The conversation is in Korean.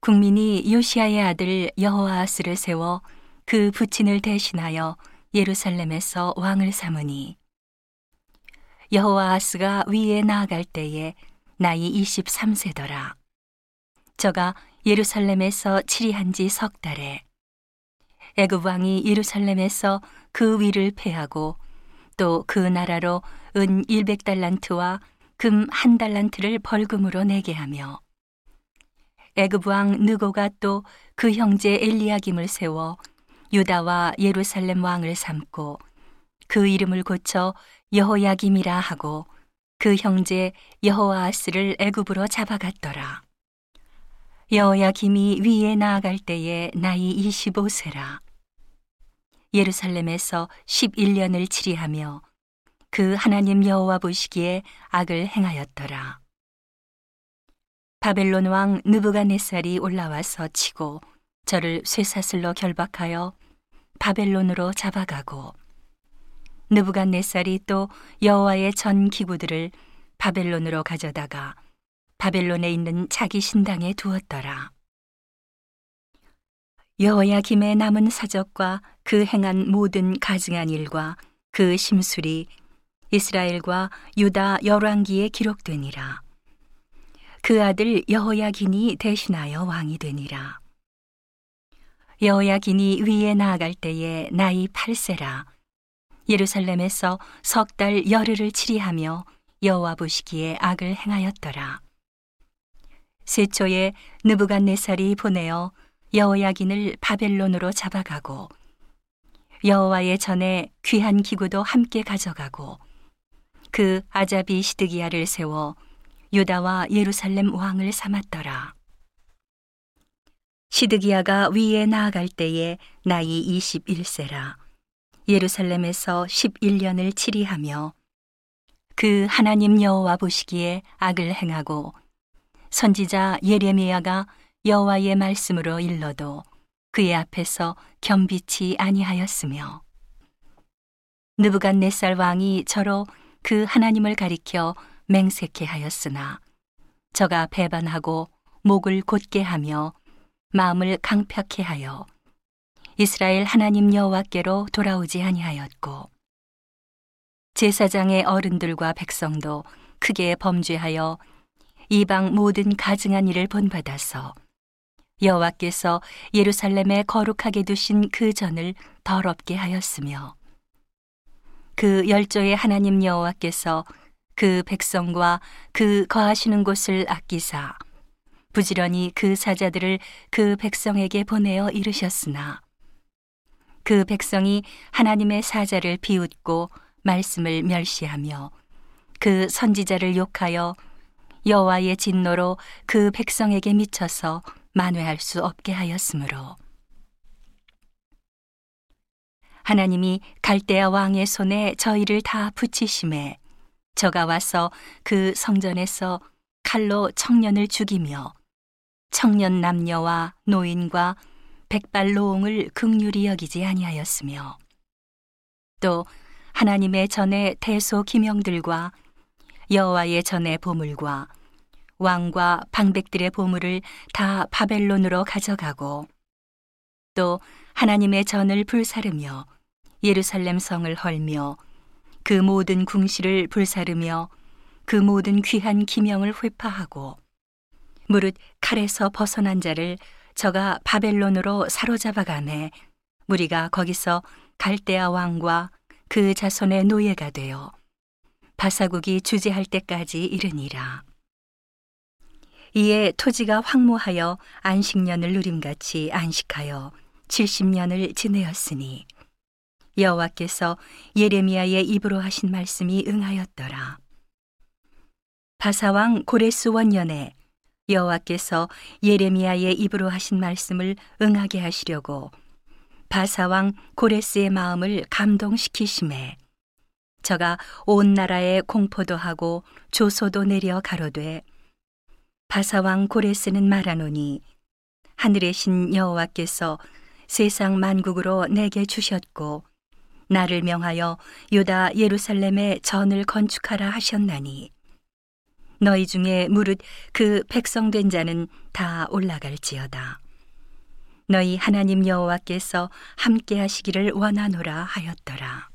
국민이 요시아의 아들 여호아스를 세워 그 부친을 대신하여 예루살렘에서 왕을 삼으니 여호아스가 위에 나아갈 때에 나이 23세더라. 저가 예루살렘에서 치리한 지 석 달에 애굽 왕이 예루살렘에서 그 위를 패하고 또 그 나라로 은 100달란트와 금 한 달란트를 벌금으로 내게 하며 애굽 왕 느고가 또 그 형제 엘리야김을 세워 유다와 예루살렘 왕을 삼고 그 이름을 고쳐 여호야김이라 하고 그 형제 여호아스를 애굽으로 잡아갔더라. 여호야김이 위에 나아갈 때에 나이 25세라. 예루살렘에서 11년을 치리하며 그 하나님 여호와 보시기에 악을 행하였더라. 바벨론 왕 느부갓네살이 올라와서 치고 저를 쇠사슬로 결박하여 바벨론으로 잡아가고 느부갓네살이 또 여호와의 전 기구들을 바벨론으로 가져다가 바벨론에 있는 자기 신당에 두었더라. 여호야김의 남은 사적과 그 행한 모든 가증한 일과 그 심술이 이스라엘과 유다 열왕기에 기록되니라. 그 아들 여호야긴이 대신하여 왕이 되니라. 여호야긴이 위에 나아갈 때에 나이 8세라. 예루살렘에서 석 달 열흘을 치리하며 여호와 보시기에 악을 행하였더라. 세초에 느부갓네살이 보내어 여호야긴을 바벨론으로 잡아가고 여호와의 전에 귀한 기구도 함께 가져가고 그 아자비 시드기야를 세워 유다와 예루살렘 왕을 삼았더라. 시드기야가 위에 나아갈 때에 나이 21세라. 예루살렘에서 11년을 치리하며 그 하나님 여호와 보시기에 악을 행하고 선지자 예레미야가 여호와의 말씀으로 일러도 그의 앞에서 겸비치 아니하였으며 느부갓네살 왕이 저로 그 하나님을 가리켜 맹세케 하였으나 저가 배반하고 목을 곧게 하며 마음을 강팍해 하여 이스라엘 하나님 여호와께로 돌아오지 아니하였고 제사장의 어른들과 백성도 크게 범죄하여 이방 모든 가증한 일을 본받아서 여호와께서 예루살렘에 거룩하게 두신 그 전을 더럽게 하였으며 그 열조의 하나님 여호와께서 그 백성과 그 거하시는 곳을 아끼사. 부지런히 그 사자들을 그 백성에게 보내어 이르셨으나 그 백성이 하나님의 사자를 비웃고 말씀을 멸시하며 그 선지자를 욕하여 여호와의 진노로 그 백성에게 미쳐서 만회할 수 없게 하였으므로. 하나님이 갈대아 왕의 손에 저희를 다 붙이심에 저가 와서 그 성전에서 칼로 청년을 죽이며 청년 남녀와 노인과 백발 노옹을 극률이 여기지 아니하였으며 또 하나님의 전에 대소 기명들과 여호와의 전에 보물과 왕과 방백들의 보물을 다 바벨론으로 가져가고 또 하나님의 전을 불사르며 예루살렘 성을 헐며 그 모든 궁시를 불사르며 그 모든 귀한 기명을 회파하고 무릇 칼에서 벗어난 자를 저가 바벨론으로 사로잡아가매 무리가 거기서 갈대아 왕과 그 자손의 노예가 되어 바사국이 주재할 때까지 이르니라. 이에 토지가 황무하여 안식년을 누림같이 안식하여 70년을 지내었으니 여호와께서 예레미야의 입으로 하신 말씀이 응하였더라. 바사왕 고레스 원년에 여호와께서 예레미야의 입으로 하신 말씀을 응하게 하시려고 바사왕 고레스의 마음을 감동시키심에 저가 온 나라에 공포도 하고 조소도 내려 가로되 바사왕 고레스는 말하노니 하늘의 신 여호와께서 세상 만국으로 내게 주셨고 나를 명하여 유다 예루살렘에 전을 건축하라 하셨나니 너희 중에 무릇 그 백성된 자는 다 올라갈지어다. 너희 하나님 여호와께서 함께 하시기를 원하노라 하였더라.